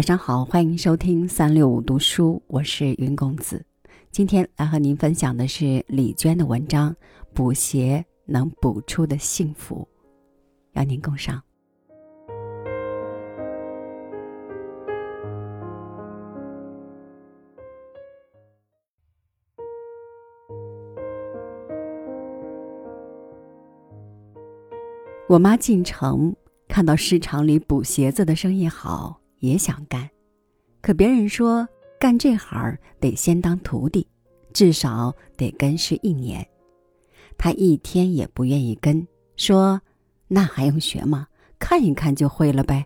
晚上好，欢迎收听三六五读书，我是云公子。今天来和您分享的是李娟的文章《补鞋能补出的幸福》，邀您共赏。我妈进城，看到市场里补鞋子的生意好。也想干，可别人说干这行得先当徒弟，至少得跟师一年。他一天也不愿意跟，说：“那还用学吗？看一看就会了呗。”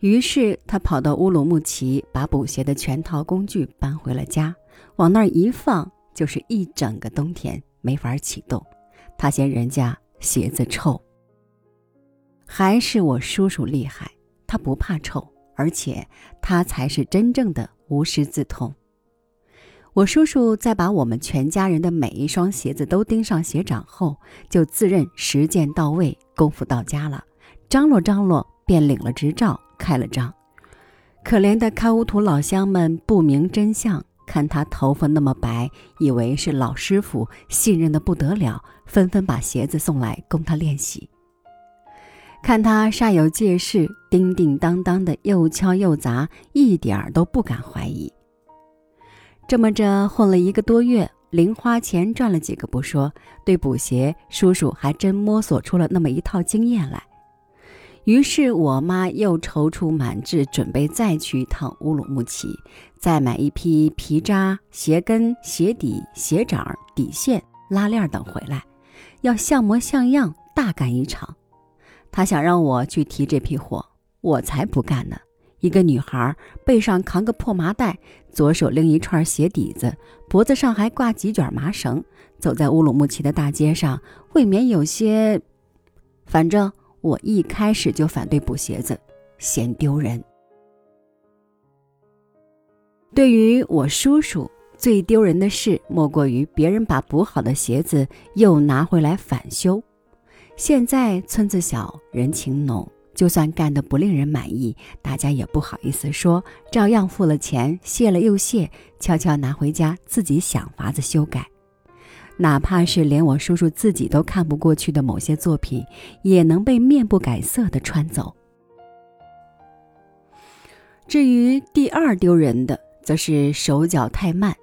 于是他跑到乌鲁木齐，把补鞋的全套工具搬回了家，往那儿一放，就是一整个冬天没法启动。他嫌人家鞋子臭，还是我叔叔厉害。他不怕臭，而且他才是真正的无师自通。我叔叔在把我们全家人的每一双鞋子都钉上鞋掌后，就自认实践到位，功夫到家了，张罗张罗便领了执照，开了张。可怜的开乌土老乡们不明真相，看他头发那么白，以为是老师傅，信任的不得了，纷纷把鞋子送来供他练习。看他煞有介事，叮叮当当的又敲又砸，一点儿都不敢怀疑。这么着混了一个多月，零花钱赚了几个不说，对补鞋叔叔还真摸索出了那么一套经验来。于是我妈又踌躇满志，准备再去一趟乌鲁木齐，再买一批皮扎、鞋跟、鞋底、鞋掌、底线、拉链等回来，要像模像样大干一场。他想让我去提这批货，我才不干呢！一个女孩背上扛个破麻袋，左手拎一串鞋底子，脖子上还挂几卷麻绳，走在乌鲁木齐的大街上，未免有些……反正我一开始就反对补鞋子，嫌丢人。对于我叔叔，最丢人的事莫过于别人把补好的鞋子又拿回来返修。现在村子小人情浓，就算干得不令人满意，大家也不好意思说，照样付了钱，谢了又谢，悄悄拿回家自己想法子修改。哪怕是连我叔叔自己都看不过去的某些作品，也能被面不改色的穿走。至于第二丢人的，则是手脚太慢，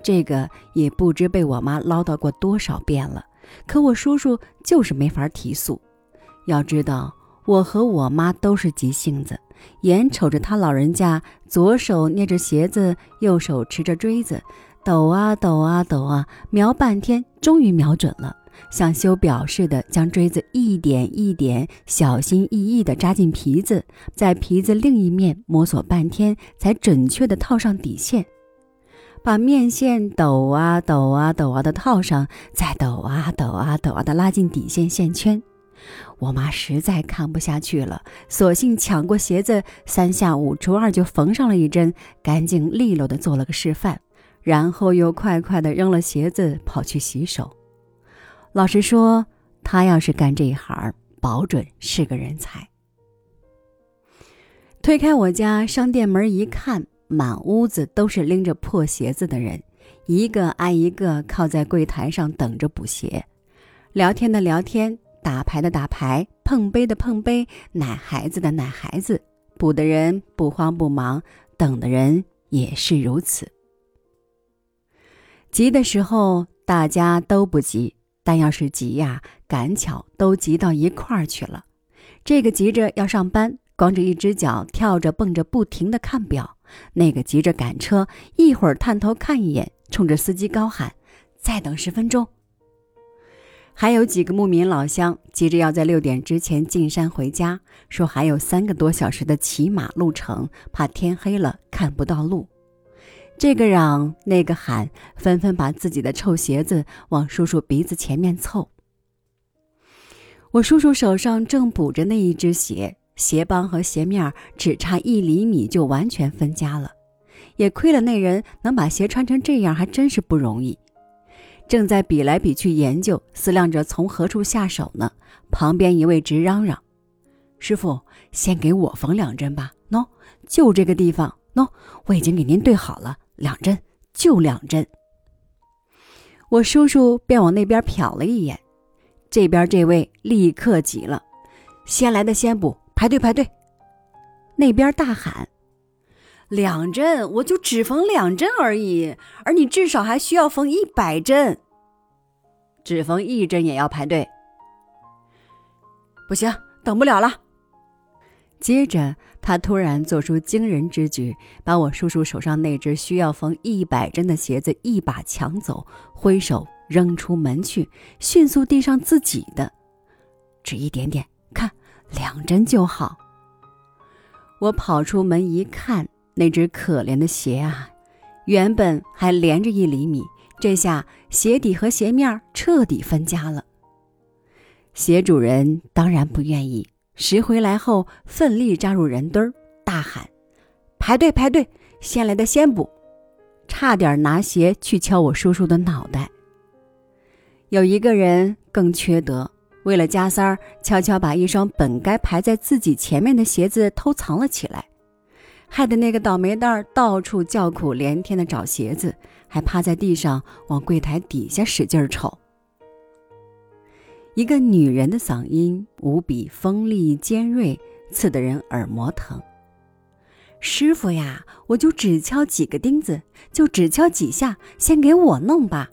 这个也不知被我妈唠叨过多少遍了。可我叔叔就是没法提速。要知道，我和我妈都是急性子，眼瞅着他老人家左手捏着鞋子，右手持着锥子，抖啊抖啊抖啊，瞄半天，终于瞄准了，像修表似的，将锥子一点一点、小心翼翼地扎进皮子，在皮子另一面摸索半天，才准确地套上底线。把面线抖啊抖啊抖啊的套上，再抖啊抖啊抖啊的拉进底线线圈。我妈实在看不下去了，索性抢过鞋子，三下五除二就缝上了一针，干净利落的做了个示范，然后又快快的扔了鞋子，跑去洗手。老实说，她要是干这一行，保准是个人才。推开我家商店门一看。满屋子都是拎着破鞋子的人，一个挨一个靠在柜台上等着补鞋，聊天的聊天，打牌的打牌，碰杯的碰杯，奶孩子的奶孩子。补的人不慌不忙，等的人也是如此。急的时候大家都不急，但要是急呀，赶巧都急到一块儿去了。这个急着要上班，光着一只脚跳着蹦着，不停的看表。那个急着赶车，一会儿探头看一眼，冲着司机高喊：“再等十分钟。”还有几个牧民老乡急着要在六点之前进山回家，说还有三个多小时的骑马路程，怕天黑了看不到路。这个嚷，那个喊，纷纷把自己的臭鞋子往叔叔鼻子前面凑。我叔叔手上正补着那一只鞋。鞋帮和鞋面只差一厘米就完全分家了，也亏了那人能把鞋穿成这样，还真是不容易。正在比来比去研究，思量着从何处下手呢，旁边一位直嚷嚷：“师傅，先给我缝两针吧，喏，就这个地方，喏，我已经给您对好了，两针，就两针。我叔叔便往那边瞟了一眼，这边这位立刻急了：“先来的先补，排队排队！”那边大喊：“两针，我就只缝两针而已，而你至少还需要缝一百针，只缝一针也要排队。”不行，等不了了。接着，他突然做出惊人之举，把我叔叔手上那只需要缝一百针的鞋子一把抢走，挥手扔出门去，迅速递上自己的，只一点点，两针就好。我跑出门一看，那只可怜的鞋啊，原本还连着一厘米，这下鞋底和鞋面彻底分家了。鞋主人当然不愿意。拾回来后，奋力扎入人堆儿，大喊：“排队排队，先来的先补！”差点拿鞋去敲我叔叔的脑袋。有一个人更缺德，为了加塞儿，悄悄把一双本该排在自己前面的鞋子偷藏了起来，害得那个倒霉蛋儿到处叫苦连天的找鞋子，还趴在地上往柜台底下使劲儿瞅。一个女人的嗓音无比锋利尖锐，刺得人耳膜疼。师傅呀，我就只敲几个钉子，就只敲几下，先给我弄吧。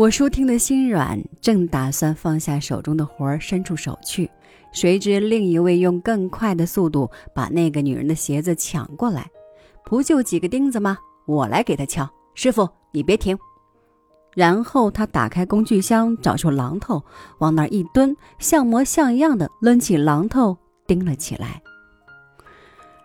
我叔听得心软，正打算放下手中的活儿，伸出手去，谁知另一位用更快的速度把那个女人的鞋子抢过来。不就几个钉子吗？我来给他敲。师傅，你别停。然后他打开工具箱，找出榔头，往那儿一蹲，像模像样的抡起榔头钉了起来。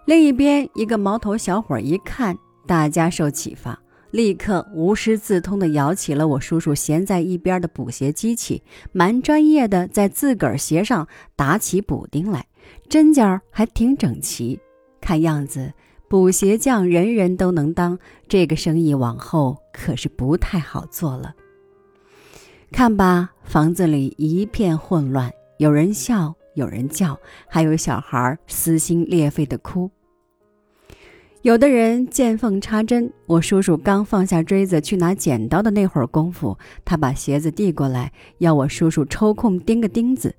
另一边，一个毛头小伙一看，大家受启发，立刻无师自通地摇起了我叔叔闲在一边的补鞋机器，蛮专业的在自个儿鞋上打起补丁来，针脚还挺整齐，看样子。补鞋匠人人都能当，这个生意往后可是不太好做了。看吧，房子里一片混乱，有人笑，有人叫，还有小孩撕心裂肺的哭。有的人见缝插针。我叔叔刚放下锥子去拿剪刀的那会儿功夫，他把鞋子递过来，要我叔叔抽空钉个钉子。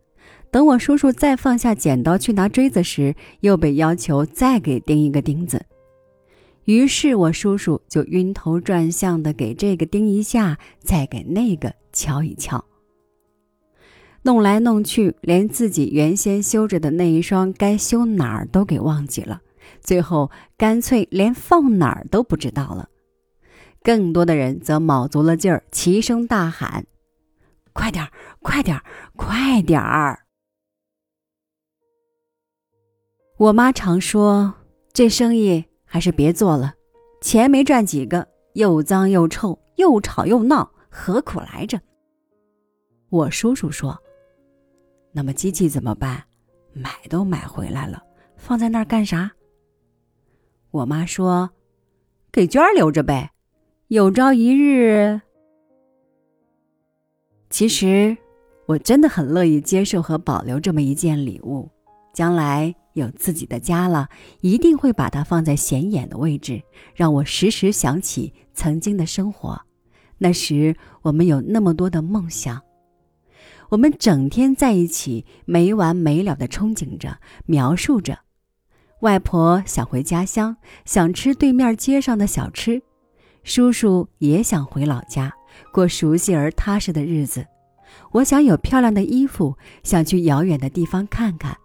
等我叔叔再放下剪刀去拿锥子时，又被要求再给钉一个钉子。于是我叔叔就晕头转向的给这个钉一下，再给那个敲一敲。弄来弄去，连自己原先修着的那一双该修哪儿都给忘记了，最后干脆连放哪儿都不知道了。更多的人则卯足了劲儿，齐声大喊：“快点儿，快点儿，快点儿！”我妈常说：“这生意还是别做了，钱没赚几个，又脏又臭，又吵又闹，何苦来着？”我叔叔说：“那么机器怎么办？买都买回来了，放在那儿干啥？”我妈说：“给娟儿留着呗，有朝一日……其实，我真的很乐意接受和保留这么一件礼物，将来。”有自己的家了，一定会把它放在显眼的位置，让我时时想起曾经的生活。那时我们有那么多的梦想，我们整天在一起，没完没了的憧憬着、描述着。外婆想回家乡，想吃对面街上的小吃；叔叔也想回老家，过熟悉而踏实的日子。我想有漂亮的衣服，想去遥远的地方看看。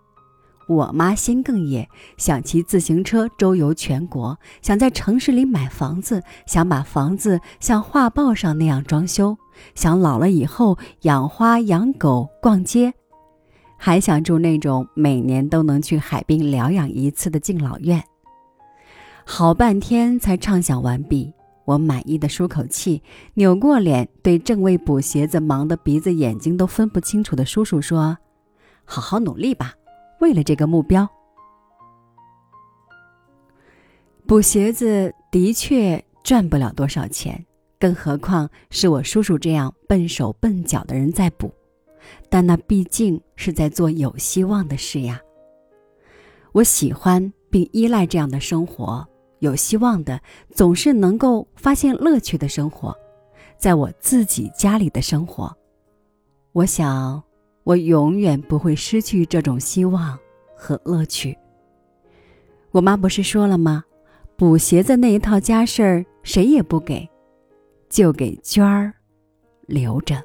我妈心更野，想骑自行车周游全国，想在城市里买房子，想把房子像画报上那样装修，想老了以后养花养狗逛街，还想住那种每年都能去海滨疗养一次的敬老院。好半天才畅想完毕，我满意的舒口气，扭过脸对正为补鞋子忙得鼻子眼睛都分不清楚的叔叔说：“好好努力吧。”为了这个目标，补鞋子的确赚不了多少钱，更何况是我叔叔这样笨手笨脚的人在补，但那毕竟是在做有希望的事呀。我喜欢并依赖这样的生活，有希望的总是能够发现乐趣的生活，在我自己家里的生活。我想，我永远不会失去这种希望和乐趣。我妈不是说了吗？补鞋子那一套家事儿谁也不给，就给娟儿留着。